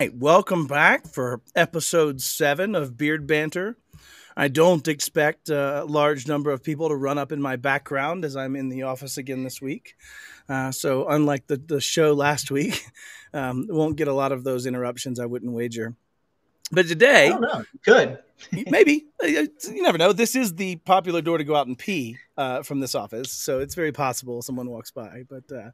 Hey, welcome back for episode seven of Beard Banter. I don't expect a large number of people to run up in my background as I'm in the office again this week. Uh, so, unlike the, the show last week, um, won't get a lot of those interruptions, I wouldn't wager. But today, I don't know. Good. maybe uh, you never know. This is the popular door to go out and pee uh, from this office, so it's very possible someone walks by. But uh,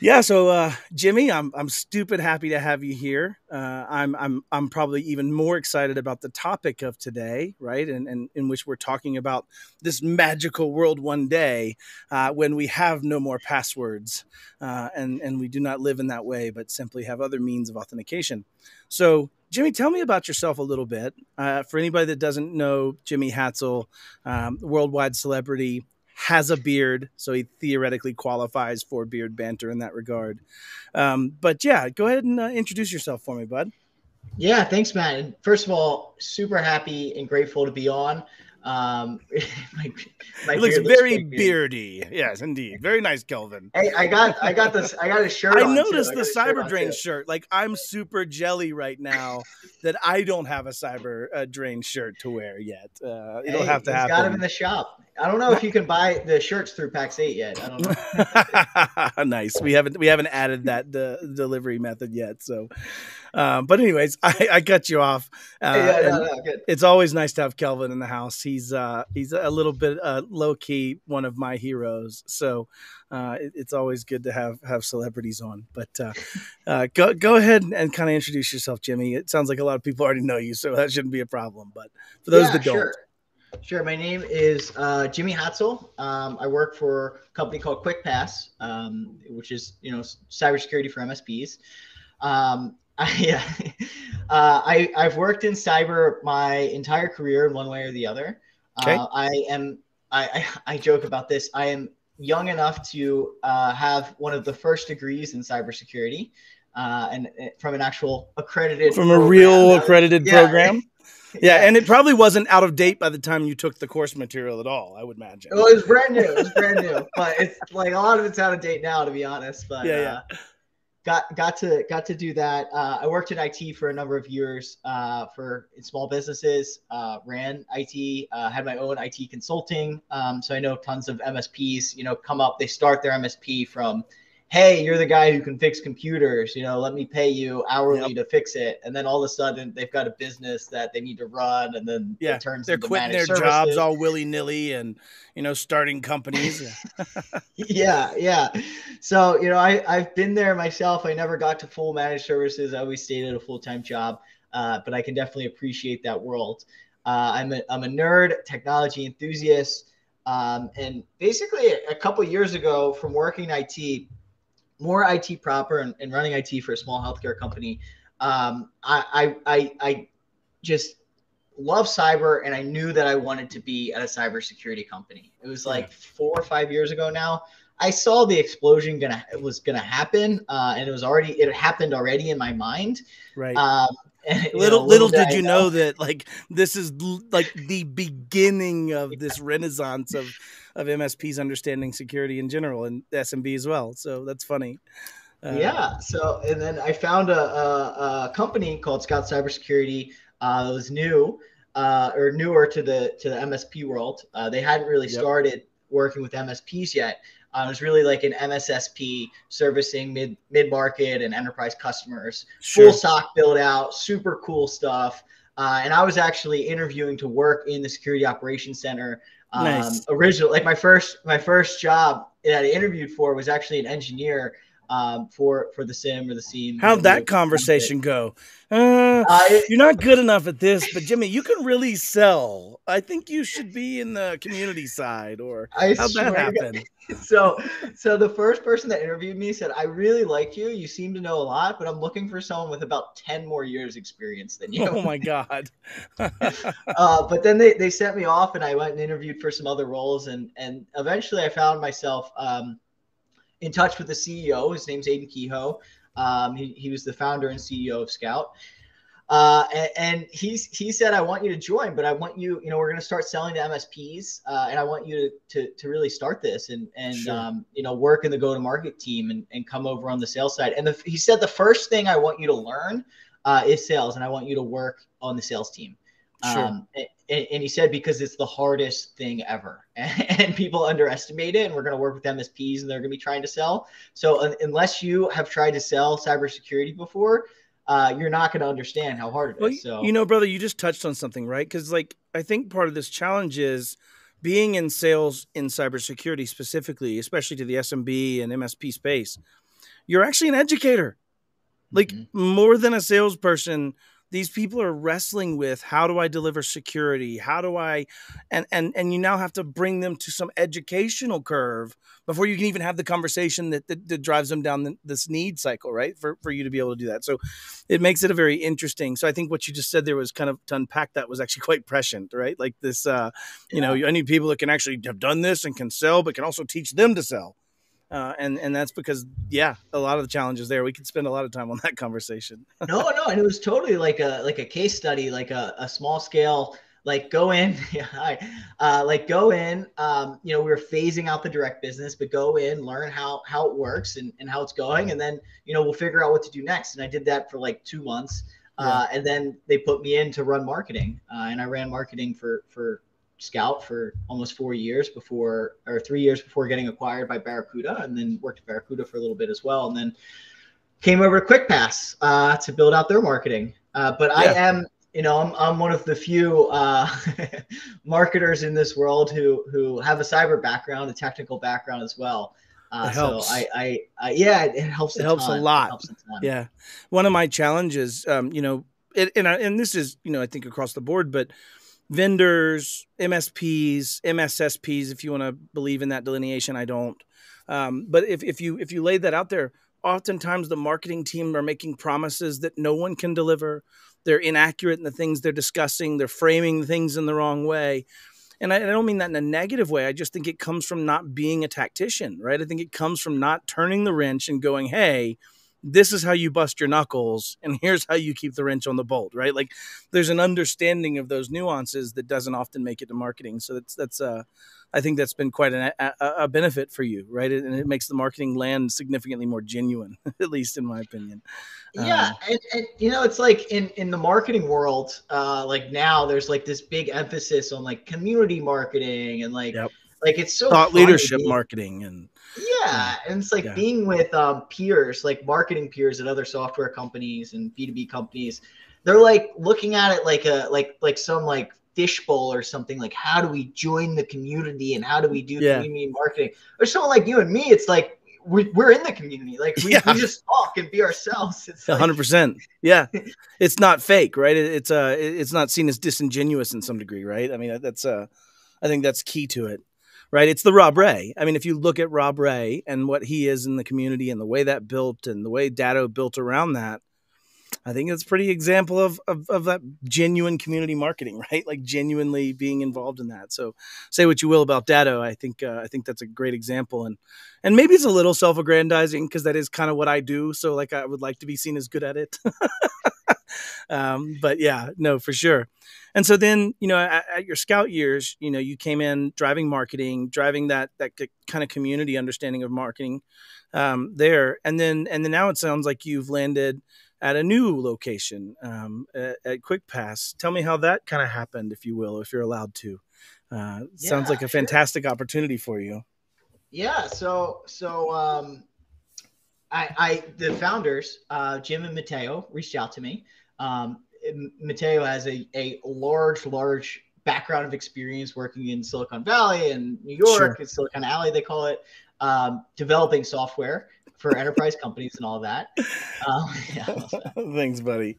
yeah, so uh, Jimmy, I'm I'm stupid happy to have you here. Uh, I'm I'm I'm probably even more excited about the topic of today, right? And and in which we're talking about this magical world one day uh, when we have no more passwords, and and we do not live in that way, but simply have other means of authentication. So Jimmy, tell me about yourself a little bit. Uh, for anybody that doesn't know, Jimmy Hatzell, um, worldwide celebrity, has a beard, so he theoretically qualifies for beard banter in that regard. Um, but yeah, go ahead and uh, introduce yourself for me, bud. Yeah, thanks, Matt. First of all, super happy and grateful to be on. Um, my, my it looks very looks beardy. Yes, indeed. Very nice, Kelvin. Hey, I got, I got this, I got a shirt. I noticed the CyberDrain shirt. Like I'm super jelly right now that I don't have a Cyber uh, Drain shirt to wear yet. Uh, it'll hey, have to happen. Got them in the shop. I don't know if you can buy the shirts through PAX Eight yet. I don't know. nice. We haven't we haven't added that the delivery method yet. So, um, but anyways, I, I cut you off. Uh, yeah, no, no, it's always nice to have Kelvin in the house. He's uh, he's a little bit uh, low key, one of my heroes. So uh, it, it's always good to have have celebrities on. But uh, uh, go go ahead and kind of introduce yourself, Jimmy. It sounds like a lot of people already know you, so that shouldn't be a problem. But for those yeah, that don't. Sure. Sure. My name is uh, Jimmy Hatzell. Um, I work for a company called QuickPass, um, which is you know cybersecurity for MSPs. Um, I, uh, I I've worked in cyber my entire career in one way or the other. Okay. Uh, I am I, I, I joke about this. I am young enough to uh, have one of the first degrees in cybersecurity, uh, and uh, from an actual accredited from a real accredited yeah. program. yeah, and it probably wasn't out of date by the time you took the course material at all. I would imagine. Well, it was brand new. It was brand new, but it's like a lot of it's out of date now, to be honest. But yeah, yeah. Got got to got to do that. Uh, I worked in IT for a number of years uh, for small businesses. Uh, ran IT, uh, had my own IT consulting. Um, so I know tons of MSPs. You know, come up. They start their MSP from hey, you're the guy who can fix computers, you know, let me pay you hourly yep. to fix it. And then all of a sudden they've got a business that they need to run and then yeah, it turns they're quitting their services. jobs all willy nilly and, you know, starting companies. yeah. yeah. So, you know, I, I've been there myself. I never got to full managed services. I always stayed at a full-time job. Uh, but I can definitely appreciate that world. Uh, I'm, a, I'm a nerd, technology enthusiast. Um, and basically, a couple years ago, from working IT, more IT proper and, and running IT for a small healthcare company, um, I, I, I, I just love cyber and I knew that I wanted to be at a cybersecurity company. It was like four or five years ago now. I saw the explosion gonna it was gonna happen, uh, and it was already it happened already in my mind. Right. Um, little know, little, did you know. know that like this is like the beginning of this renaissance of of MSPs understanding security in general and SMB as well. So that's funny. Uh, yeah. So and then I found a, a, a company called SKOUT Cybersecurity uh, that was new uh, or newer to the to the MSP world. Uh, they hadn't really yep. started working with MSPs yet. Uh, it was really like an MSSP servicing mid mid market and enterprise customers. Sure. Full stock build out, super cool stuff. Uh, and I was actually interviewing to work in the security operations center um, nice. Original, like my first my first job that I interviewed for was actually an engineer um, for for the sim or the SIEM. How'd that conversation go? Uh, uh, you're not good enough at this, but Jimmy, you can really sell. I think you should be in the community side. Or I how'd that happen? so, so the first person that interviewed me said, "I really like you. You seem to know a lot, but I'm looking for someone with about ten more years experience than you." Oh my god! uh, but then they they sent me off, and I went and interviewed for some other roles, and and eventually I found myself. Um, in touch with the CEO. His name's Aidan Kehoe. Um, he, he was the founder and CEO of SKOUT. Uh, and, and he's he said, I want you to join, but I want you, you know, we're going to start selling to MSPs, uh, and I want you to, to, to really start this and and sure. um, you know work in the go to market team and, and come over on the sales side. And the, he said the first thing I want you to learn uh, is sales, and I want you to work on the sales team. Sure. Um, and, and, he said because it's the hardest thing ever, and, people underestimate it. And we're going to work with MSPs, and they're going to be trying to sell. So unless you have tried to sell cybersecurity before, uh, you're not going to understand how hard it well, is. So you know, brother, you just touched on something, right? Because like I think part of this challenge is being in sales in cybersecurity specifically, especially to the SMB and MSP space. You're actually an educator, like mm-hmm. more than a salesperson these people are wrestling with how do i deliver security? How do i and and and you now have to bring them to some educational curve before you can even have the conversation that that, that drives them down the, this need cycle right for for you to be able to do that. So it makes it a very interesting. So i think what you just said there was kind of to unpack that was actually quite prescient right? Like this uh you yeah. know i need people that can actually have done this and can sell but can also teach them to sell uh, and and that's because yeah, a lot of the challenges there. We could spend a lot of time on that conversation. no, no, and it was totally like a like a case study, like a, a small scale. Like go in, yeah, uh, like go in. Um, you know, we were phasing out the direct business, but go in, learn how how it works and, and how it's going, and then you know we'll figure out what to do next. And I did that for like two months, uh, yeah. and then they put me in to run marketing, uh, and I ran marketing for for SKOUT for almost four years before, or three years before getting acquired by Barracuda, and then worked at Barracuda for a little bit as well, and then came over to QuickPass uh, to build out their marketing. Uh, but yeah. I am, you know, I'm, I'm one of the few uh, marketers in this world who who have a cyber background, a technical background as well. Uh, so I, I, I, yeah, it, helps. It helps ton. a lot. Helps a yeah, one of my challenges, um, you know, it, and I, and this is, you know, I think across the board, but vendors, MSPs, MSSPs, if you want to believe in that delineation, I don't. Um, but if, if you if you lay that out there, oftentimes the marketing team are making promises that no one can deliver. They're inaccurate in the things they're discussing. They're framing things in the wrong way. And I, I don't mean that in a negative way. I just think it comes from not being a tactician, right? I think it comes from not turning the wrench and going, hey, this is how you bust your knuckles and here's how you keep the wrench on the bolt right? Like there's an understanding of those nuances that doesn't often make it to marketing. So that's that's uh i think that's been quite an, a, a benefit for you right? And it makes the marketing land significantly more genuine at least in my opinion. Yeah um, and, and, you know it's like in in the marketing world uh like now there's like this big emphasis on like community marketing and like yep. Like it's so thought leadership marketing and yeah, and it's like yeah. being with um, peers, like marketing peers at other software companies and B two B companies. They're like looking at it like a like like some like fishbowl or something. Like, how do we join the community and how do we do yeah. community marketing? Or someone like you and me, it's like we, we're in the community. Like we, yeah. we just talk and be ourselves. It's hundred like... percent. Yeah, it's not fake, right? it's uh, it's not seen as disingenuous in some degree, right? I mean, that's uh, I think that's key to it right? It's the Rob Rae. I mean, if you look at Rob Rae and what he is in the community and the way that built and the way Datto built around that, I think it's a pretty example of, of, of that genuine community marketing, right? Like genuinely being involved in that. So say what you will about Datto. I think, uh, I think that's a great example. And, and maybe it's a little self-aggrandizing because that is kind of what I do. So like, I would like to be seen as good at it. um, but yeah, no, for sure. And so then, you know, at, at, your SKOUT years, you know, you came in driving marketing, driving that that kind of community understanding of marketing um, there, and then and then now it sounds like you've landed at a new location um, at, at QuickPass. Tell me how that kind of happened, if you will, if you're allowed to. Uh, yeah, sounds like a fantastic sure. opportunity for you. Yeah. So so um, I, I the founders, uh, Jim and Mateo, reached out to me. Um, Mateo has a, a large, large background of experience working in Silicon Valley and New York, sure. Silicon Alley, they call it, um, developing software for enterprise companies and all that. Um, yeah, Thanks, buddy.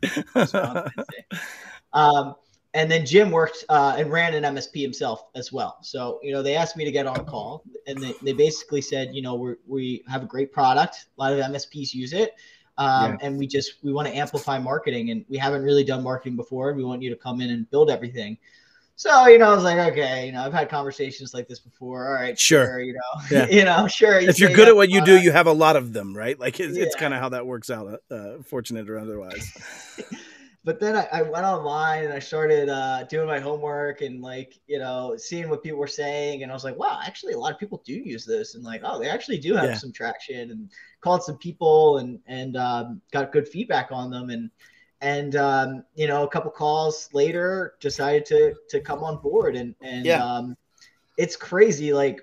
um, and then Jim worked uh, and ran an MSP himself as well. So, you know, they asked me to get on a call and they, they basically said, you know, we we have a great product. A lot of MSPs use it. Um, yeah. And we just we want to amplify marketing, and we haven't really done marketing before. We want you to come in and build everything. So you know, I was like, okay, you know, I've had conversations like this before. All right, sure, sure you know, yeah. you know, sure. You if you're good at what you do, you have a lot of them, right? Like it's, yeah. it's kind of how that works out, uh, fortunate or otherwise. but then I, I, went online and I started uh, doing my homework and like you know seeing what people were saying, and I was like, wow, actually, a lot of people do use this, and like, oh, they actually do have yeah. some traction, and called some people and and um, got good feedback on them and and um, you know, a couple calls later, decided to to come on board, and and yeah. um, it's crazy. Like,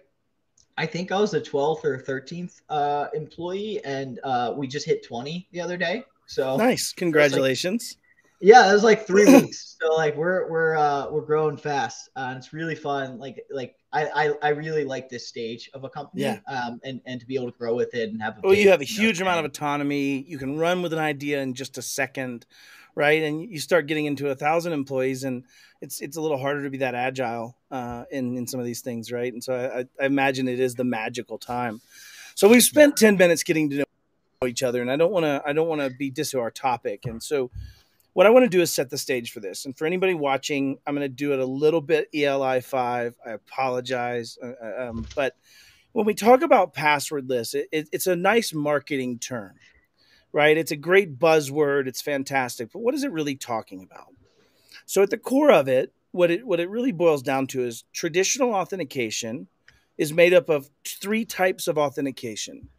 I think I was the twelfth or thirteenth uh, employee, and uh, we just hit twenty the other day. So nice, congratulations. Yeah, it was like three weeks. So like we're we're uh we're growing fast. Uh, and it's really fun. Like like I, I I really like this stage of a company. Yeah. Um and and to be able to grow with it and have. well, you have a huge amount of autonomy. You can run with an idea in just a second, right? And you start getting into a thousand employees, and it's it's a little harder to be that agile uh, in in some of these things, right? And so I, I imagine it is the magical time. So we've spent ten minutes getting to know each other, and I don't want to I don't want to be dis to our topic, and so what I want to do is set the stage for this. And for anybody watching, I'm going to do it a little bit ELI five. I apologize, uh, uh, um, but when we talk about passwordless, it, it, it's a nice marketing term, right? It's a great buzzword. It's fantastic, but what is it really talking about? So at the core of it, what it what it really boils down to is traditional authentication is made up of three types of authentication.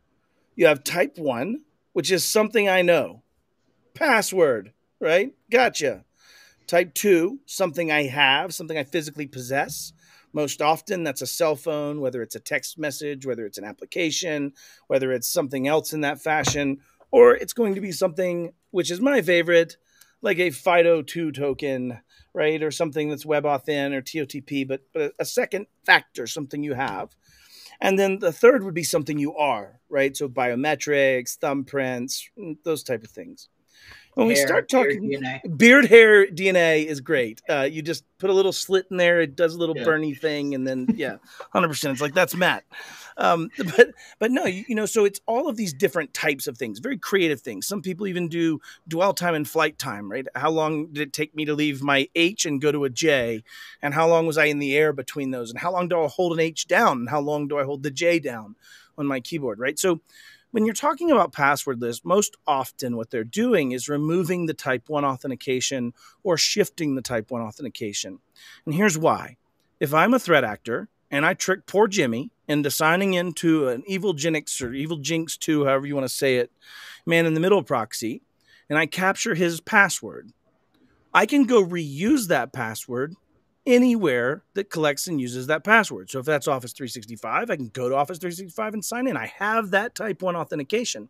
You have type one, which is something I know, password right? Gotcha. Type two, something I have, something I physically possess. Most often, that's a cell phone, whether it's a text message, whether it's an application, whether it's something else in that fashion, or it's going to be something which is my favorite, like a FIDO2 token, right? Or something that's WebAuthn or TOTP, but, but a second factor, something you have. And then the third would be something you are, right? So biometrics, thumbprints, those type of things when we start talking beard, beard hair DNA is great. Uh, you just put a little slit in there, it does a little yeah. Bernie thing, and then yeah, hundred percent. It's like that's Matt. Um, but but no, you, you, know, so it's all of these different types of things, very creative things. Some people even do dwell time and flight time, right? How long did it take me to leave my H and go to a J, and how long was I in the air between those, and how long do I hold an H down, and how long do I hold the J down on my keyboard, right? So when you're talking about passwordless, most often what they're doing is removing the type 1 authentication or shifting the type 1 authentication. And here's why. If I'm a threat actor and I trick poor Jimmy into signing into an evil Genix or Evilginx2, however you want to say it, man in the middle proxy, and I capture his password, I can go reuse that password anywhere that collects and uses that password. So if that's Office 365, I can go to Office 365 and sign in. I have that type 1 authentication.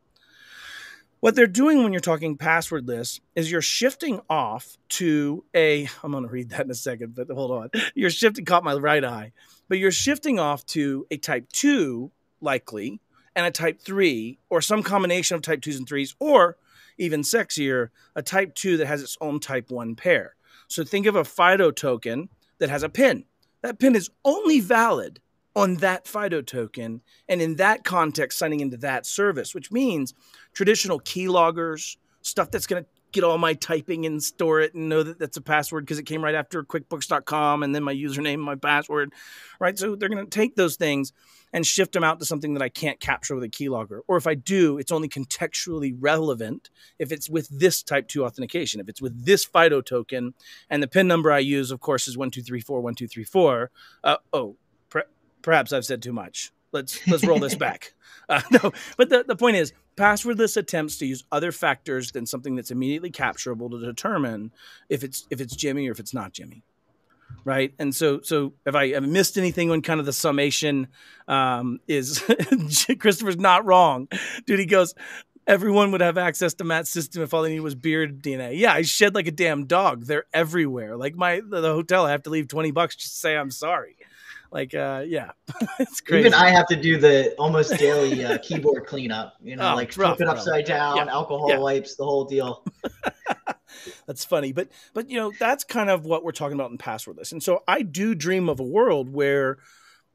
What they're doing when you're talking passwordless is you're shifting off to a, I'm going to read that in a second, but hold on. You're shifting, caught my right eye, but you're shifting off to a type 2, likely, and a type 3, or some combination of type 2s and 3s, or even sexier, a type 2 that has its own type 1 pair. So think of a FIDO token that has a pin. That pin is only valid on that FIDO token and in that context signing into that service, which means traditional keyloggers, stuff that's going to get all my typing and store it and know that that's a password because it came right after QuickBooks.com and then my username and my password, right? So they're going to take those things and shift them out to something that I can't capture with a keylogger. Or if I do, it's only contextually relevant if it's with this type 2 authentication. If it's with this FIDO token and the PIN number I use, of course, is 12341234. Uh, oh, perhaps I've said too much. Let's let's roll this back. Uh, no, but the, the point is, passwordless attempts to use other factors than something that's immediately capturable to determine if it's if it's Jimmy or if it's not Jimmy right? And so, so if I have missed anything when kind of the summation um, is Christopher's not wrong, dude. He goes, everyone would have access to Matt's system if all they needed was beard DNA. Yeah, I shed like a damn dog. They're everywhere. Like my the, the hotel, I have to leave twenty bucks just to say I'm sorry. Like, uh, yeah, it's crazy. Even I have to do the almost daily uh, keyboard cleanup. You know, oh, like flip it upside down, yeah. alcohol yeah. wipes, the whole deal. that's funny. But but you know, that's kind of what we're talking about in passwordless. And so I do dream of a world where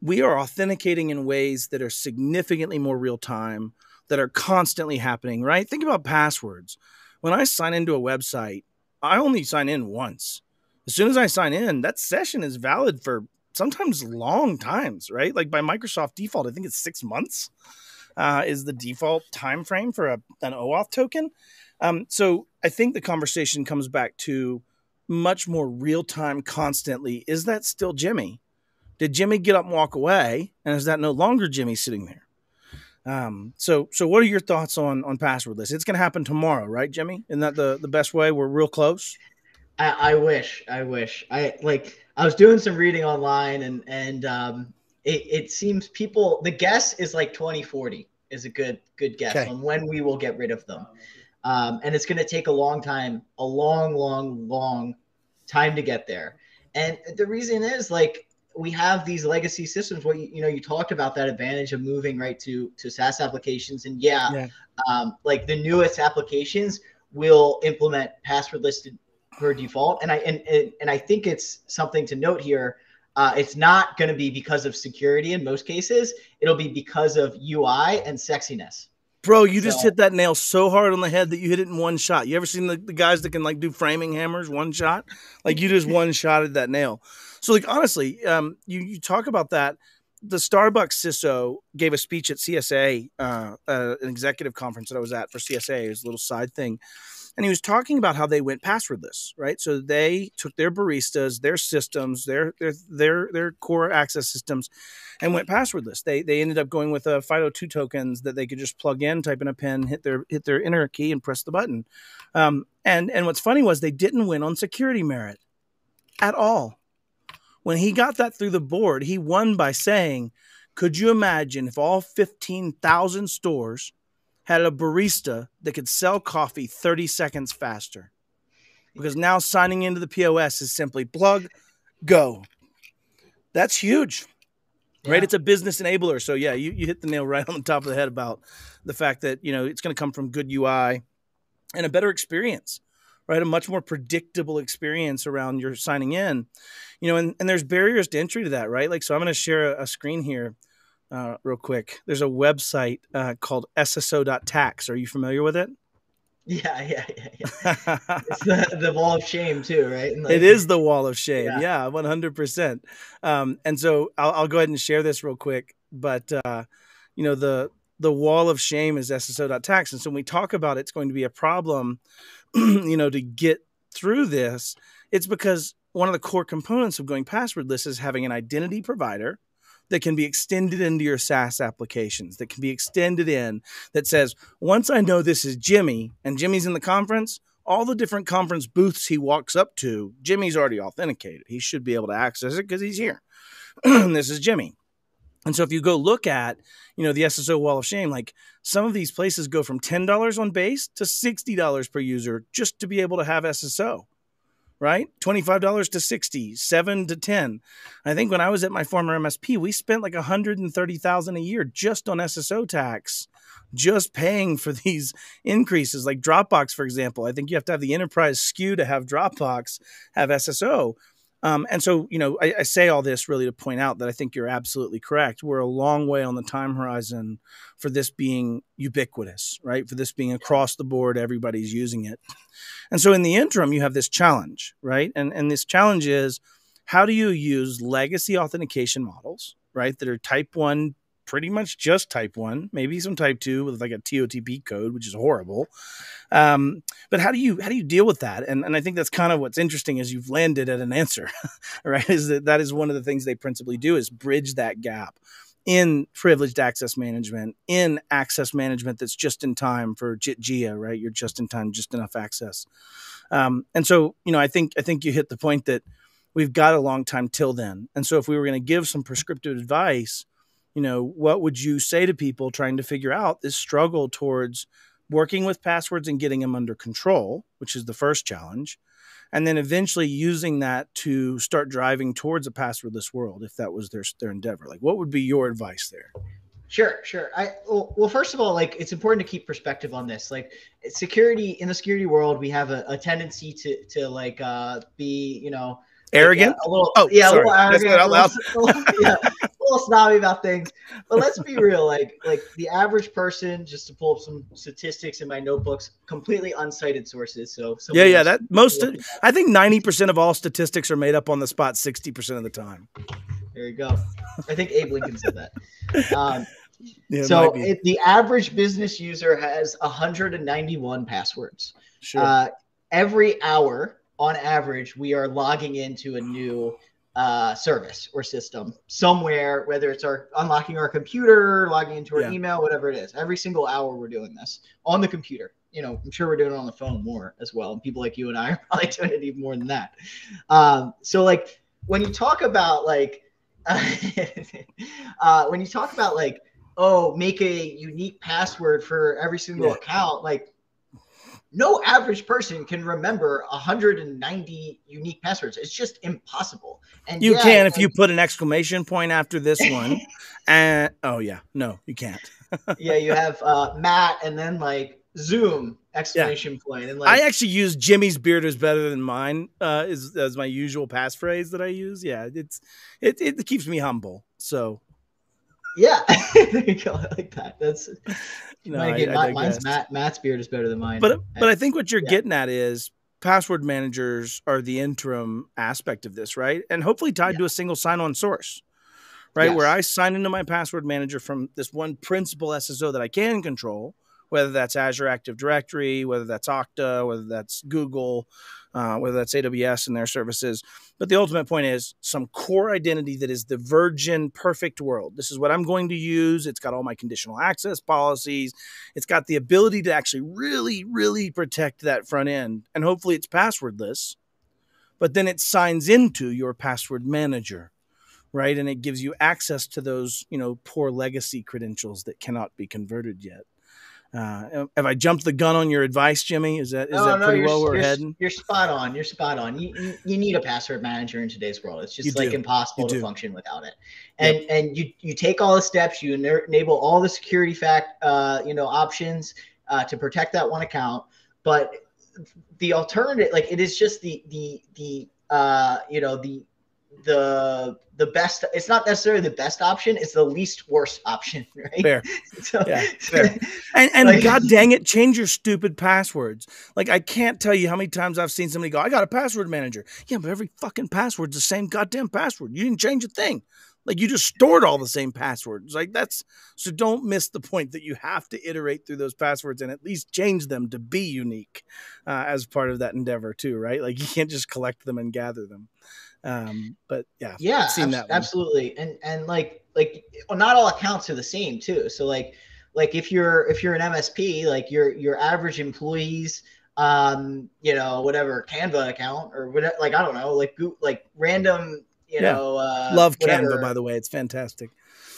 we are authenticating in ways that are significantly more real time, that are constantly happening, right? Think about passwords. When I sign into a website, I only sign in once. As soon as I sign in, that session is valid for sometimes long times, right? Like by Microsoft default, I think it's six months uh, is the default time frame for a, an OAuth token. Um, so I think the conversation comes back to much more real time, constantly. Is that still Jimmy? Did Jimmy get up and walk away? And is that no longer Jimmy sitting there? Um, so so what are your thoughts on on passwordless? It's going to happen tomorrow, right, Jimmy? Isn't that the the best way? We're real close. I, I wish, I wish. I like. I was doing some reading online, and and um, it, it seems people the guess is like 2040 is a good good guess okay. on when we will get rid of them. Um, and it's going to take a long time, a long, long, long time to get there. And the reason is like we have these legacy systems where you, you know you talked about that advantage of moving right to to SaaS applications, and yeah, yeah. Um, like the newest applications will implement passwordless per default. And I and and I think it's something to note here. Uh, it's not going to be because of security in most cases. It'll be because of UI and sexiness. Bro, you so, just hit that nail so hard on the head that you hit it in one shot. You ever seen the, the guys that can like do framing hammers one shot? Like you just one shot at that nail. So like honestly, um, you you talk about that. The Starbucks CISO gave a speech at CSA, uh, uh, an executive conference that I was at for CSA. It was a little side thing, and he was talking about how they went passwordless, right? So they took their baristas, their systems, their their their their core access systems, and went passwordless. They they ended up going with a FIDO2 tokens that they could just plug in, type in a pin, hit their hit their enter key, and press the button. Um, and and what's funny was they didn't win on security merit at all. When he got that through the board, he won by saying, "Could you imagine if all fifteen thousand stores?" Had a barista that could sell coffee 30 seconds faster. Because now signing into the POS is simply plug, go. That's huge. Yeah. Right? It's a business enabler. So yeah, you, you hit the nail right on the top of the head about the fact that, you know, it's going to come from good UI and a better experience. Right, a much more predictable experience around your signing in, you know, and, and there's barriers to entry to that, right? Like, so I'm going to share a, a screen here uh, real quick. There's a website uh, called SSO.tax. Are you familiar with it? Yeah, yeah, yeah. yeah. it's the, the wall of shame too, right? Like, it is the wall of shame. Yeah, one hundred percent. Um, and so I'll, I'll, go ahead and share this real quick. But uh, you know the the wall of shame is SSO.tax, and so when we talk about it, it's going to be a problem, you know, to get through this, it's because one of the core components of going passwordless is having an identity provider that can be extended into your SaaS applications, that can be extended in that says, once I know this is Jimmy and Jimmy's in the conference, all the different conference booths he walks up to, Jimmy's already authenticated. He should be able to access it because he's here. this is Jimmy. And so if you go look at, you know, the SSO wall of shame, like some of these places go from $10 on base to $60 per user just to be able to have SSO right? $25 to 60, 7 to 10. I think when I was at my former MSP, we spent like 130,000 a year just on SSO tax, just paying for these increases like Dropbox for example. I think you have to have the enterprise SKU to have Dropbox have SSO. Um, and so, you know, I, I, say all this really to point out that I think you're absolutely correct. We're a long way on the time horizon for this being ubiquitous, right? For this being across the board, everybody's using it. And so, in the interim, you have this challenge, right? And and this challenge is how do you use legacy authentication models, right, that are type one pretty much just type one, maybe some type two with like a TOTP code, which is horrible. Um, but how do you how do you deal with that? And and I think that's kind of what's interesting is you've landed at an answer, right? Is that that is one of the things they principally do is bridge that gap in privileged access management, in access management that's just in time for JIT right? You're just in time, just enough access. Um, and so, you know, I think I think you hit the point that we've got a long time till then. And so, if we were going to give some prescriptive advice, you know, what would you say to people trying to figure out this struggle towards working with passwords and getting them under control, which is the first challenge, and then eventually using that to start driving towards a passwordless world if that was their their endeavor? Like, what would be your advice there? Sure, sure. I well, first of all, like it's important to keep perspective on this. Like security in the security world, we have a, a tendency to to like uh, be, you know, arrogant. a little, oh, yeah, sorry. a little arrogant, a little, yeah, a little snobby about things. But let's be real, like like the average person, just to pull up some statistics in my notebooks, completely uncited sources. So yeah, yeah, that most I think ninety percent of all statistics are made up on the spot sixty percent of the time. There you go. I think Abe Lincoln said that. Um, yeah, so it, the average business user has 191 passwords. Sure. Uh, every hour on average, we are logging into a new uh, service or system somewhere, whether it's our unlocking our computer, logging into our Yeah. email, whatever it is. Every single hour we're doing this on the computer. You know, I'm sure we're doing it on the phone more as well. And people like you and I are probably doing it even more than that. Um, so like when you talk about like uh, when you talk about like oh make a unique password for every single Yeah. account like no average person can remember 190 unique passwords it's just impossible and You yeah, can if like- you put an exclamation point after this one. and oh yeah, no, you can't. yeah you have uh matt and then like zoom exclamation point. point and like I actually use Jimmy's beard is better than mine. Uh, is as my usual passphrase that I use. Yeah, it's it it keeps me humble. So yeah. There you go. I like that. That's no, I- again, I mi- mine's matt matt's beard is better than mine. But but I think what you're yeah. getting at is password managers are the interim aspect of this, right? And hopefully tied to a single sign-on source, right? Where I sign into my password manager from this one principal SSO that I can control, whether that's Azure Active Directory, whether that's Okta, whether that's Google, uh, whether that's AWS and their services. But the ultimate point is some core identity that is the virgin perfect world. This is what I'm going to use. It's got all my conditional access policies. It's got the ability to actually really, really protect that front end. And hopefully it's passwordless, but then it signs into your password manager, right? And it gives you access to those, you know, poor legacy credentials that cannot be converted yet. Uh, have I jumped the gun on your advice, Jimmy? Is that is No, that no, pretty well we're you're, heading? You're spot on. You're spot on. You, you, you need a password manager in today's world. It's just You like do. impossible to function without it. And and you you take all the steps. You ena- enable all the security fact uh, you know options uh, to protect that one account. But the alternative, like it is just the the the uh, you know the the the best it's not necessarily the best option it's the least worst option right Fair. so, Yeah, fair. And, and Like- god dang it, change your stupid passwords. Like I can't tell you how many times I've seen somebody go, "I got a password manager." Yeah, but every fucking password's the same goddamn password. You didn't change a thing. Like you just stored all the same passwords. Like that's so. Don't miss the point that you have to iterate through those passwords and at least change them to be unique uh, as part of that endeavor too, right? Like you can't just collect them and gather them. Um, but yeah, yeah seen abs- that one. absolutely and and like like well, not all accounts are the same too so like like if you're if you're an msp like your your average employees um you know whatever canva account or whatever like i don't know like like random you Yeah. know uh love whatever. Canva by the way. It's fantastic.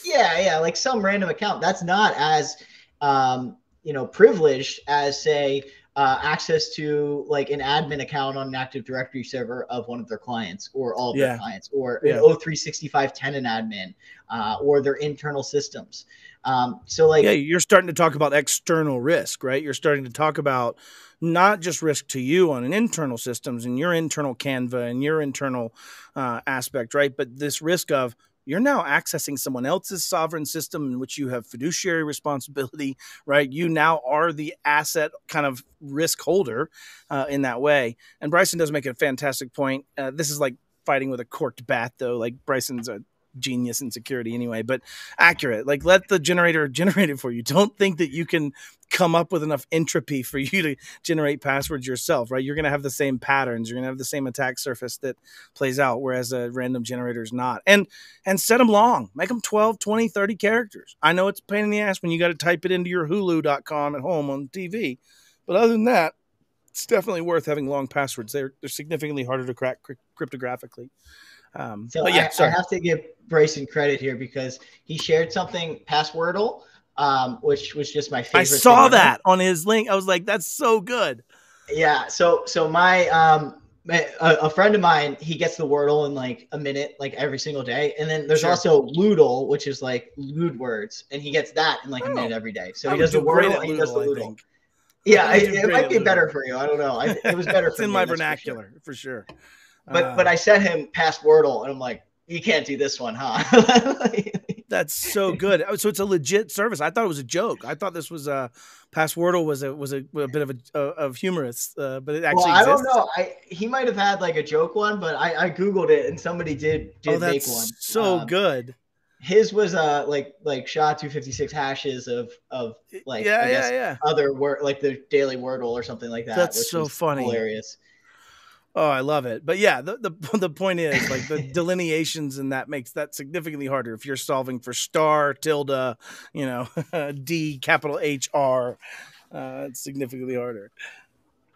yeah yeah like some random account that's not as um you know privileged as say uh, access to like an admin account on an active directory server of one of their clients or all of Yeah. their clients or Yeah. an o365 tenant admin uh, or their internal systems um, so like yeah, you're starting to talk about external risk, right? You're starting to talk about not just risk to you on an internal systems and your internal Canva and your internal uh, aspect, right? But this risk of you're now accessing someone else's sovereign system in which you have fiduciary responsibility, right? You now are the asset kind of risk holder uh, in that way. And Bryson does make a fantastic point. Uh, this is like fighting with a corked bat, though. Like Bryson's a genius in security anyway, but accurate. Like let the generator generate it for you. Don't think that you can come up with enough entropy for you to generate passwords yourself, right? You're going to have the same patterns. You're going to have the same attack surface that plays out, whereas a random generator is not. And and set them long. Make them 12, 20, 30 characters. I know it's a pain in the ass when you got to type it into your hulu.com at home on TV. But other than that, it's definitely worth having long passwords. They're, they're significantly harder to crack cryptographically. Um, So yeah, I, I have to give Bryson credit here because he shared something passwordle, um, which was just my favorite. I saw that on his link. I was like, that's so good. Yeah. So so my um a, a friend of mine he gets the Wordle in like a minute, like every single day, and then there's Sure. also Lewdle, which is like lewd words, and he gets that in like a Oh. minute every day. So I he does the Wordle and he does the Lewdle, I Lewdle. think. Yeah, it, it might be better for you. I don't know. I, it was better It's for in me, my that's for sure. vernacular for sure. But Uh, but I sent him Passwordle, and I'm like, you can't do this one, huh? That's so good. Oh, So it's a legit service. I thought it was a joke. I thought this was a Passwordle was a was a, a bit of a uh, of humorous, uh, but it actually well, I don't know. I he might have had like a joke one, but I, I googled it and somebody did did Oh, make one. so Um, good. His was uh like like SHA two fifty six hashes of of like yeah, I guess yeah, yeah. other word like the daily wordle or something like that. That's so funny. hilarious. Oh, I love it. But yeah, the, the the point is like the delineations and that makes that significantly harder if you're solving for star, tilde, you know, D, capital H R. Uh, it's significantly harder.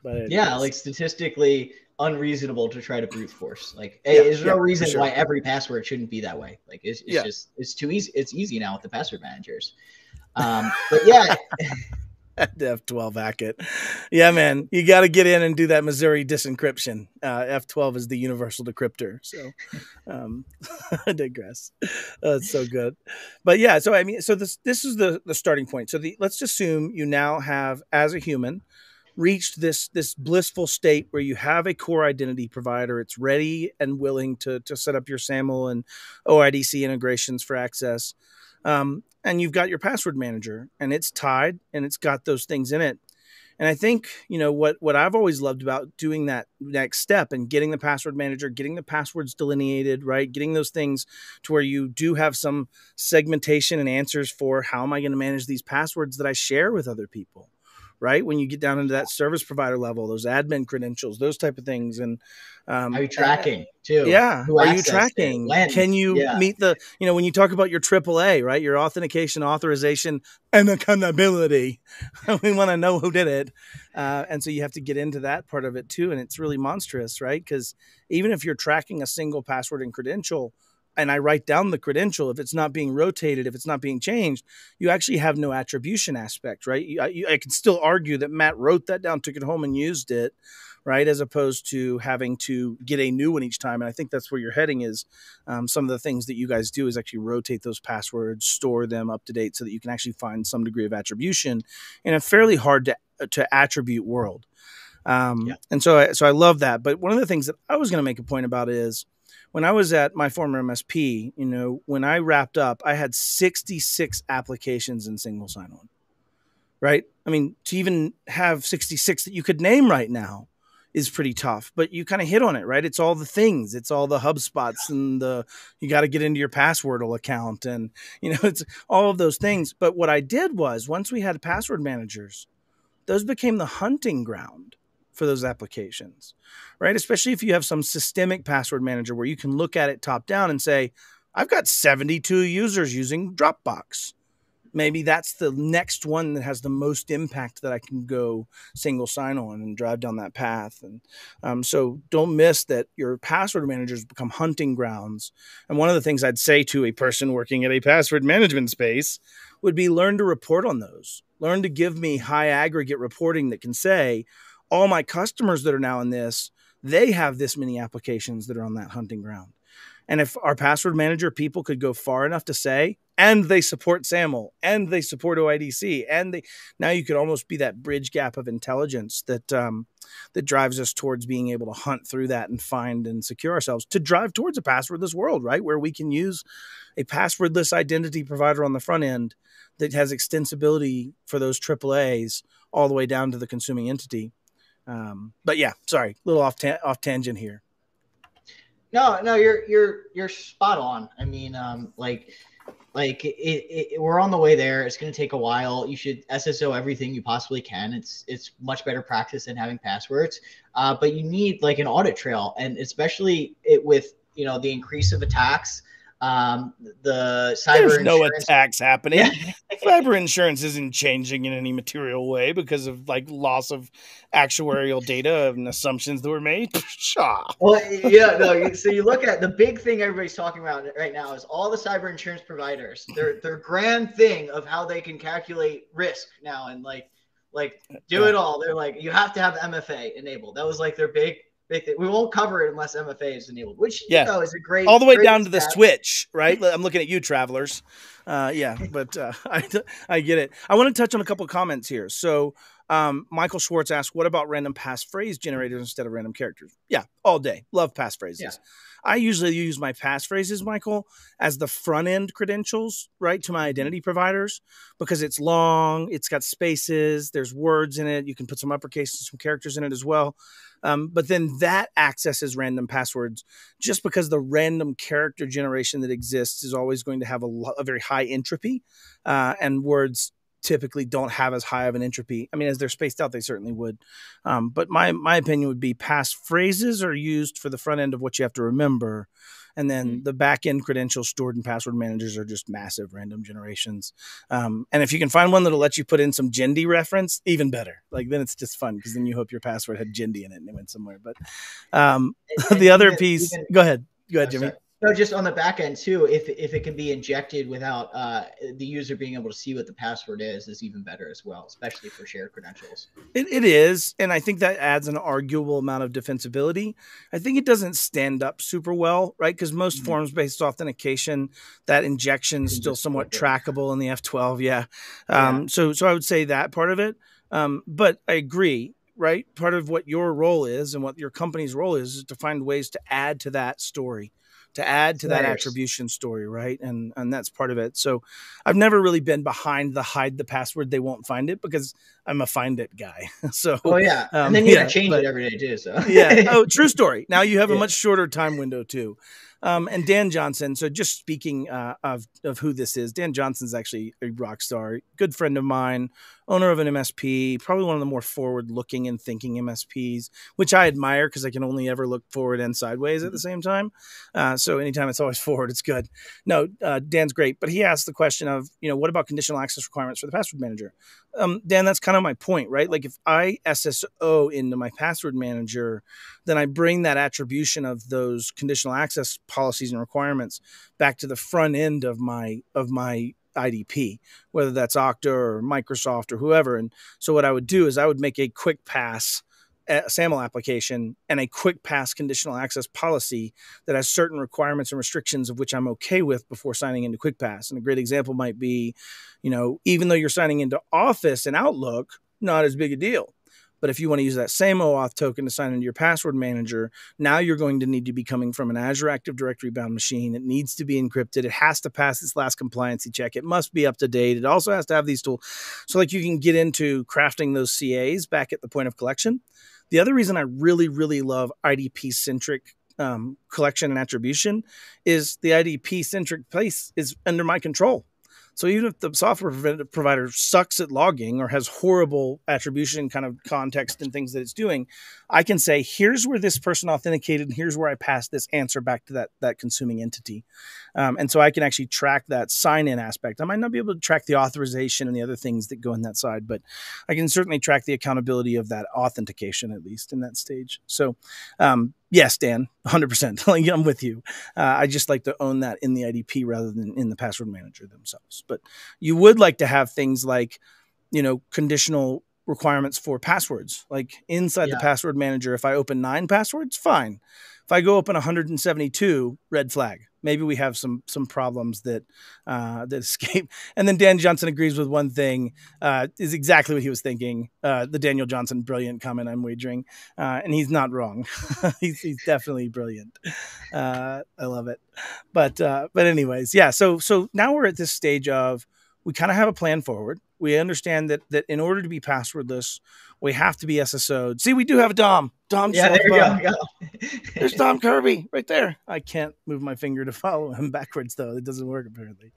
But yeah, is. like statistically unreasonable to try to brute force. Like, yeah, there's no yeah, reason sure. why every password shouldn't be that way. Like, it's, it's yeah. just it's too easy. It's easy now with the password managers. Um, but yeah. F12 Hackett. Yeah, man, you got to get in and do that Missouri disencryption. Uh, F12 is the universal decryptor. So, um, I digress. Uh, so good, but yeah. So I mean, so this this is the the starting point. So the let's assume you now have as a human reached this this blissful state where you have a core identity provider. It's ready and willing to to set up your SAML and OIDC integrations for access. Um, and you've got your password manager and it's tied and it's got those things in it. And I think, you know, what what I've always loved about doing that next step and getting the password manager, getting the passwords delineated, right? Getting those things to where you do have some segmentation and answers for how am I going to manage these passwords that I share with other people? Right? When you get down into that service provider level, those admin credentials, those type of things, and um, are you tracking too? Yeah, Who are you tracking? Can you yeah. meet the? You know, when you talk about your AAA, right? Your authentication, authorization, and accountability, we want to know who did it, uh, and so you have to get into that part of it too, and it's really monstrous, right? Because even if you're tracking a single password and credential and I write down the credential, if it's not being rotated, if it's not being changed, you actually have no attribution aspect, right? I, I can still argue that Matt wrote that down, took it home, and used it, right? As opposed to having to get a new one each time. And I think that's where you're heading is um, some of the things that you guys do is actually rotate those passwords, store them up to date so that you can actually find some degree of attribution in a fairly hard to, to attribute world. Um, yeah. And so, I, so I love that. But one of the things that I was going to make a point about is – when I was at my former MSP, you know, when I wrapped up, I had 66 applications in single sign on. Right? I mean, to even have 66 that you could name right now is pretty tough, but you kind of hit on it, right? It's all the things, it's all the HubSpots and the you got to get into your passwordle account and you know, it's all of those things. But what I did was once we had password managers, those became the hunting ground for those applications, right? Especially if you have some systemic password manager where you can look at it top down and say, I've got 72 users using Dropbox. Maybe that's the next one that has the most impact that I can go single sign on and drive down that path. And um, so don't miss that your password managers become hunting grounds. And one of the things I'd say to a person working at a password management space would be learn to report on those. Learn to give me high aggregate reporting that can say, all my customers that are now in this, they have this many applications that are on that hunting ground. And if our password manager people could go far enough to say, and they support SAML, and they support OIDC, and they now you could almost be that bridge gap of intelligence that um, that drives us towards being able to hunt through that and find and secure ourselves to drive towards a passwordless world, right? Where we can use a passwordless identity provider on the front end that has extensibility for those AAAs all the way down to the consuming entity um, but yeah, sorry, a little off ta- off tangent here. No, no, you're you're you're spot on. I mean, um, like like it, it, we're on the way there. It's going to take a while. You should SSO everything you possibly can. It's it's much better practice than having passwords. Uh, but you need like an audit trail, and especially it with you know the increase of attacks um, the cyber There's no attacks happening. cyber insurance isn't changing in any material way because of like loss of actuarial data and assumptions that were made. Pshaw. Well, yeah, no. So you look at the big thing everybody's talking about right now is all the cyber insurance providers. Their their grand thing of how they can calculate risk now and like like do it all. They're like you have to have MFA enabled. That was like their big. We won't cover it unless MFA is enabled, which yeah. you know is a great all the way down to the switch, right? I'm looking at you, travelers. Uh, yeah, but uh, I I get it. I want to touch on a couple of comments here. So. Um, Michael Schwartz asked, "What about random passphrase generators instead of random characters?" Yeah, all day. Love passphrases. Yeah. I usually use my passphrases, Michael, as the front end credentials, right, to my mm-hmm. identity providers because it's long, it's got spaces, there's words in it. You can put some uppercase and some characters in it as well. Um, but then that accesses random passwords just because the random character generation that exists is always going to have a, a very high entropy uh, and words typically don't have as high of an entropy. I mean, as they're spaced out, they certainly would. Um, but my my opinion would be pass phrases are used for the front end of what you have to remember, and then mm-hmm. the back end credentials stored in password managers are just massive random generations. Um, and if you can find one that'll let you put in some Gendy reference, even better. Like then it's just fun because then you hope your password had Gendy in it and it went somewhere. But um, the other piece, even, go ahead, go ahead, Jimmy. No, just on the back end too. If if it can be injected without uh, the user being able to see what the password is, is even better as well, especially for shared credentials. It, it is, and I think that adds an arguable amount of defensibility. I think it doesn't stand up super well, right? Because most mm-hmm. forms-based authentication, that injection is still somewhat trackable in the F12. Yeah. Um, yeah. So so I would say that part of it. Um, but I agree right? Part of what your role is and what your company's role is is to find ways to add to that story to add to that attribution story, right? And and that's part of it. So I've never really been behind the hide the password they won't find it because I'm a find it guy. so oh yeah, um, and then you yeah, gotta change but, it every day too. So yeah. Oh, true story. Now you have yeah. a much shorter time window too. Um, and Dan Johnson. So just speaking uh, of of who this is, Dan Johnson's actually a rock star, good friend of mine, owner of an MSP, probably one of the more forward looking and thinking MSPs, which I admire because I can only ever look forward and sideways at the same time. Uh, so anytime it's always forward, it's good. No, uh, Dan's great, but he asked the question of, you know, what about conditional access requirements for the password manager? Um, Dan, that's kind of my point, right? Like if I SSO into my password manager, then I bring that attribution of those conditional access policies and requirements back to the front end of my of my IDP, whether that's Okta or Microsoft or whoever. And so what I would do is I would make a Quickpass eh, SAML application and a Quickpass conditional access policy that has certain requirements and restrictions of which I'm okay with before signing into Quickpass. And a great example might be, you know, even though you're signing into Office and Outlook, not as big a deal. But if you want to use that same OAuth token to sign into your password manager, now you're going to need to be coming from an Azure Active Directory bound machine. It needs to be encrypted. It has to pass its last compliancy check. It must be up to date. It also has to have these tools. So, like, you can get into crafting those CAs back at the point of collection. The other reason I really, really love IDP centric um, collection and attribution is the IDP centric place is under my control. So even if the software provider sucks at logging or has horrible attribution kind of context and things that it's doing, I can say, here's where this person authenticated, and here's where I passed this answer back to that that consuming entity. Um, and so I can actually track that sign in aspect. I might not be able to track the authorization and the other things that go in that side, but I can certainly track the accountability of that authentication, at least in that stage. So, um, yes, Dan, 100%. like, I'm with you. Uh, I just like to own that in the IDP rather than in the password manager themselves. But you would like to have things like, you know, conditional requirements for passwords. Like inside yeah. the password manager, if I open nine passwords, fine. If I go open 172, red flag. Maybe we have some some problems that uh, that escape. And then Dan Johnson agrees with one thing, uh, is exactly what he was thinking. Uh, the Daniel Johnson brilliant comment I'm wagering, uh, and he's not wrong. he's, he's definitely brilliant. Uh, I love it. But uh, but anyways, yeah. So so now we're at this stage of we kind of have a plan forward. We understand that that in order to be passwordless, we have to be SSO'd. See, we do have a Dom. Dom. Yeah, there you go. There's Dom Kirby right there. I can't move my finger to follow him backwards though. It doesn't work apparently.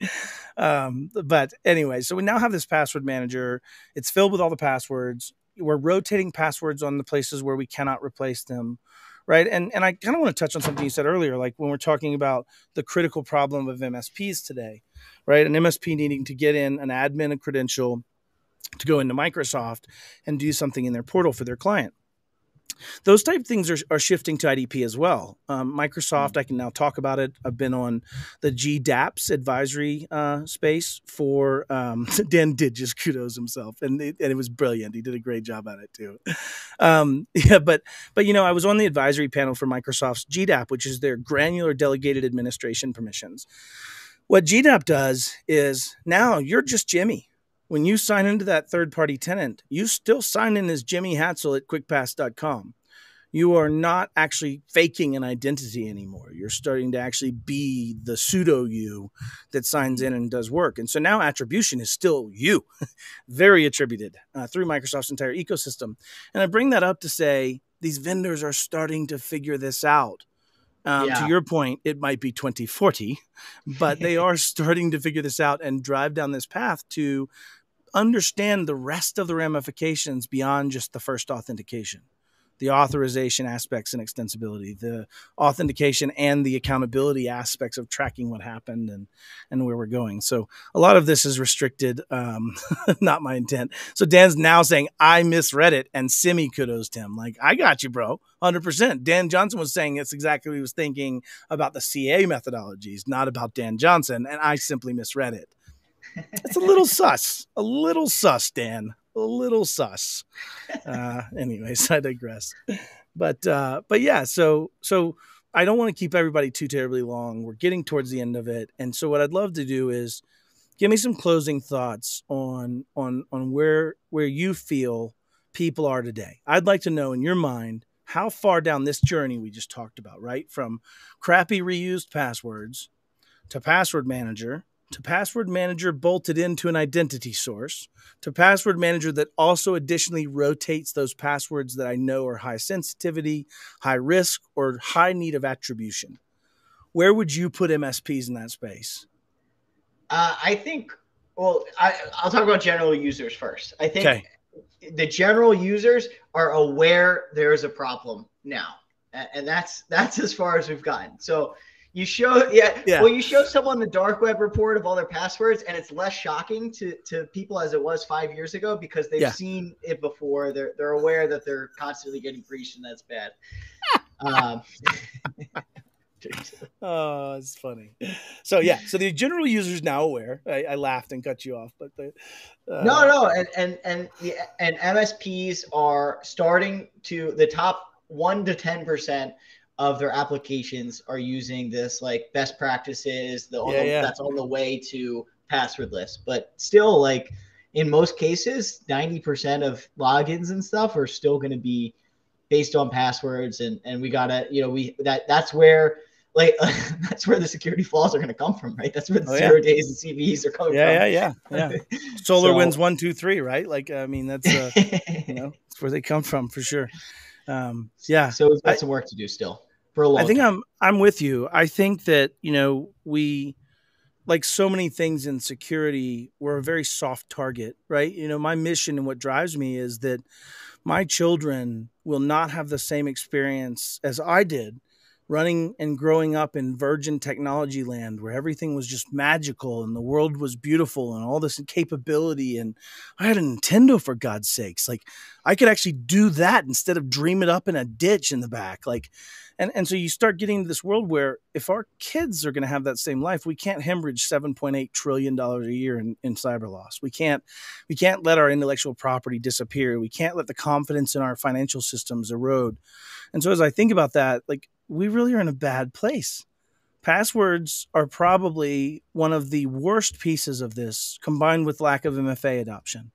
Um, but anyway, so we now have this password manager. It's filled with all the passwords. We're rotating passwords on the places where we cannot replace them right? And and I kind of want to touch on something you said earlier, like when we're talking about the critical problem of MSPs today, right? An MSP needing to get in an admin credential to go into Microsoft and do something in their portal for their client. Those type of things are, are shifting to IDP as well. Um, Microsoft, I can now talk about it. I've been on the GDAPS advisory uh, space for um, Dan did just kudos himself, and it, and it was brilliant. He did a great job at it too. Um, yeah, but but you know, I was on the advisory panel for Microsoft's GDAP, which is their granular delegated administration permissions. What GDAP does is now you're just Jimmy when you sign into that third party tenant, you still sign in as Jimmy Hatzell at quickpass.com. You are not actually faking an identity anymore. You're starting to actually be the pseudo you that signs in and does work. And so now attribution is still you, very attributed uh, through Microsoft's entire ecosystem. And I bring that up to say these vendors are starting to figure this out. Um, yeah. To your point, it might be 2040, but they are starting to figure this out and drive down this path to understand the rest of the ramifications beyond just the first authentication the authorization aspects and extensibility, the authentication and the accountability aspects of tracking what happened and and where we're going. So a lot of this is restricted, um, not my intent. So Dan's now saying I misread it and semi kudos him. Like I got you, bro, hundred percent. Dan Johnson was saying it's exactly what he was thinking about the CA methodologies, not about Dan Johnson, and I simply misread it. It's a little sus, a little sus, Dan a little sus. Uh, anyways, I digress. But uh, but yeah, so so I don't want to keep everybody too terribly long. We're getting towards the end of it, and so what I'd love to do is give me some closing thoughts on on on where where you feel people are today. I'd like to know in your mind how far down this journey we just talked about, right? From crappy reused passwords to password manager to password manager bolted into an identity source, to password manager that also additionally rotates those passwords that I know are high sensitivity, high risk, or high need of attribution. Where would you put MSPs in that space? Uh, I think, well, I, will talk about general users first. I think okay. the general users are aware there's a problem now. And that's that's as far as we've gotten. So you show yeah, yeah. Well, you show someone the dark web report of all their passwords, and it's less shocking to, to people as it was five years ago because they've yeah. seen it before. They're they're aware that they're constantly getting breached, and that's bad. um, oh, it's funny. So yeah, so the general user is now aware. I, I, laughed and cut you off, but the, uh, no, no, and and and the, and MSPs are starting to the top one to ten percent of their applications are using this like best practices the, yeah, yeah. that's on the way to passwordless but still like in most cases 90% of logins and stuff are still going to be based on passwords and and we gotta you know we that that's where like that's where the security flaws are going to come from right? That's where the oh, zero yeah. days and cvs are coming yeah, from. yeah yeah yeah. Solar so, wins one two three right? Like i mean that's uh, you know that's where they come from for sure. Um, yeah. So we've got I, some work to do still for a long. I think time. I'm I'm with you. I think that you know we like so many things in security, we're a very soft target, right? You know, my mission and what drives me is that my children will not have the same experience as I did running and growing up in virgin technology land where everything was just magical and the world was beautiful and all this capability and i had a nintendo for god's sakes like i could actually do that instead of dream it up in a ditch in the back like and and so you start getting into this world where if our kids are going to have that same life we can't hemorrhage 7.8 trillion dollars a year in, in cyber loss we can't we can't let our intellectual property disappear we can't let the confidence in our financial systems erode and so as i think about that like we really are in a bad place. Passwords are probably one of the worst pieces of this, combined with lack of MFA adoption.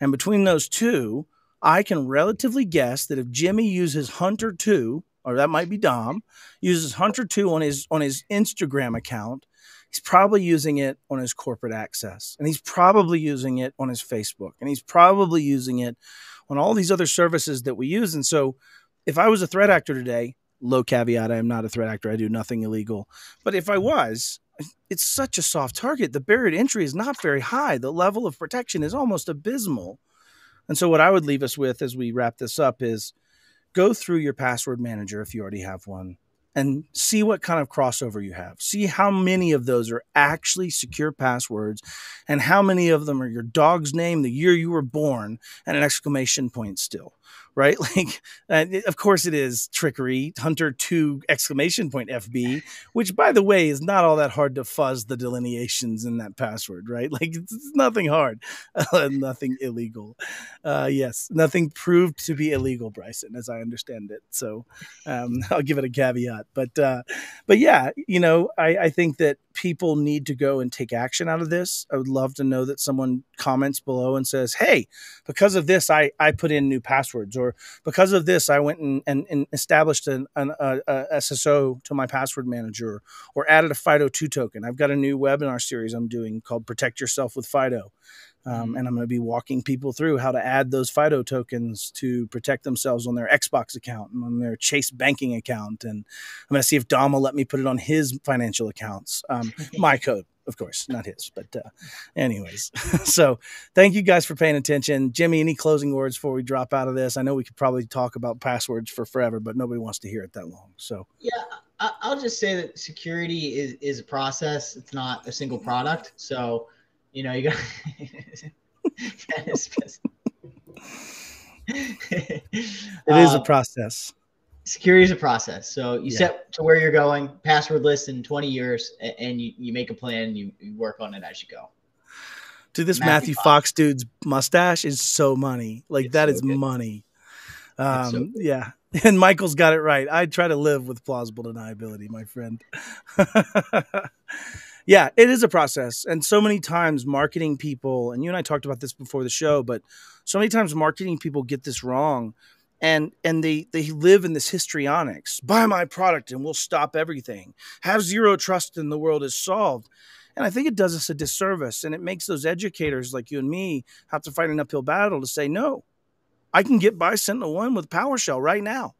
And between those two, I can relatively guess that if Jimmy uses Hunter 2, or that might be Dom, uses Hunter 2 on his on his Instagram account, he's probably using it on his corporate access. And he's probably using it on his Facebook. And he's probably using it on all these other services that we use. And so if I was a threat actor today, low caveat i am not a threat actor i do nothing illegal but if i was it's such a soft target the barrier to entry is not very high the level of protection is almost abysmal and so what i would leave us with as we wrap this up is go through your password manager if you already have one and see what kind of crossover you have. See how many of those are actually secure passwords and how many of them are your dog's name, the year you were born, and an exclamation point still right? Like, uh, of course it is trickery. Hunter two exclamation point FB, which by the way is not all that hard to fuzz the delineations in that password, right? Like it's, nothing hard, uh, nothing illegal. Uh, yes, nothing proved to be illegal, Bryson, as I understand it. So um, I'll give it a caveat, but uh, but yeah, you know, I, I think that people need to go and take action out of this. I would love to know that someone comments below and says, "Hey, because of this, I I put in new passwords." or because of this, I went and, and, and established an, an a, a SSO to my password manager or added a FIDO2 token. I've got a new webinar series I'm doing called Protect Yourself with FIDO. Um, mm-hmm. and I'm going to be walking people through how to add those FIDO tokens to protect themselves on their Xbox account and on their Chase banking account. And I'm going to see if Dom will let me put it on his financial accounts. Um, my code, of course, not his. But uh, anyways, so thank you guys for paying attention. Jimmy, any closing words before we drop out of this? I know we could probably talk about passwords for forever, but nobody wants to hear it that long. So yeah, I'll just say that security is is a process. It's not a single product. So you know you got. it is a uh, process security is a process. So you yeah. set to where you're going, passwordless in 20 years, and you, you make a plan, you, you work on it as you go. Dude, this Matthew, Matthew Fox. Fox. dude's mustache is so money. Like it's that so is good. money. Um, so yeah. And Michael's got it right. I try to live with plausible deniability, my friend. yeah, it is a process. And so many times marketing people, and you and I talked about this before the show, but so many times marketing people get this wrong and and they they live in this histrionics. Buy my product and we'll stop everything. Have zero trust in the world is solved. And i think it does us a disservice and it makes those educators like you and me have to fight an uphill battle to say no i can get by SentinelOne with powershell right now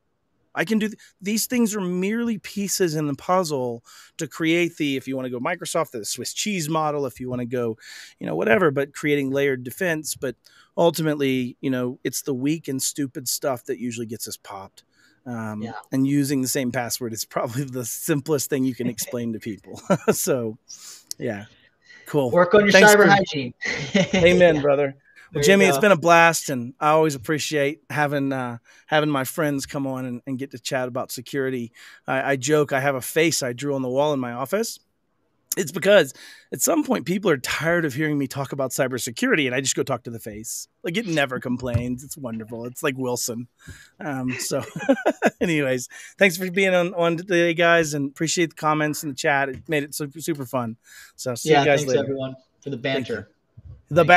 i can do th- these things are merely pieces in the puzzle to create the if you want to go microsoft the swiss cheese model if you want to go you know whatever but creating layered defense but ultimately, you know, it's the weak and stupid stuff that usually gets us popped. Um, yeah. And using the same password is probably the simplest thing you can explain to people. so, yeah, cool. Work on your Thanks cyber for, hygiene. amen, yeah. brother. Jimmy, it's been a blast, and I always appreciate having uh, having my friends come on and, and, get to chat about security. I, I joke I have a face I drew on the wall in my office it's because at some point people are tired of hearing me talk about cybersecurity and I just go talk to the face. Like it never complains. It's wonderful. It's like Wilson. Um, so anyways, thanks for being on, on today guys and appreciate the comments in the chat. It made it super, super fun. So see yeah, you guys thanks later. everyone for the banter. The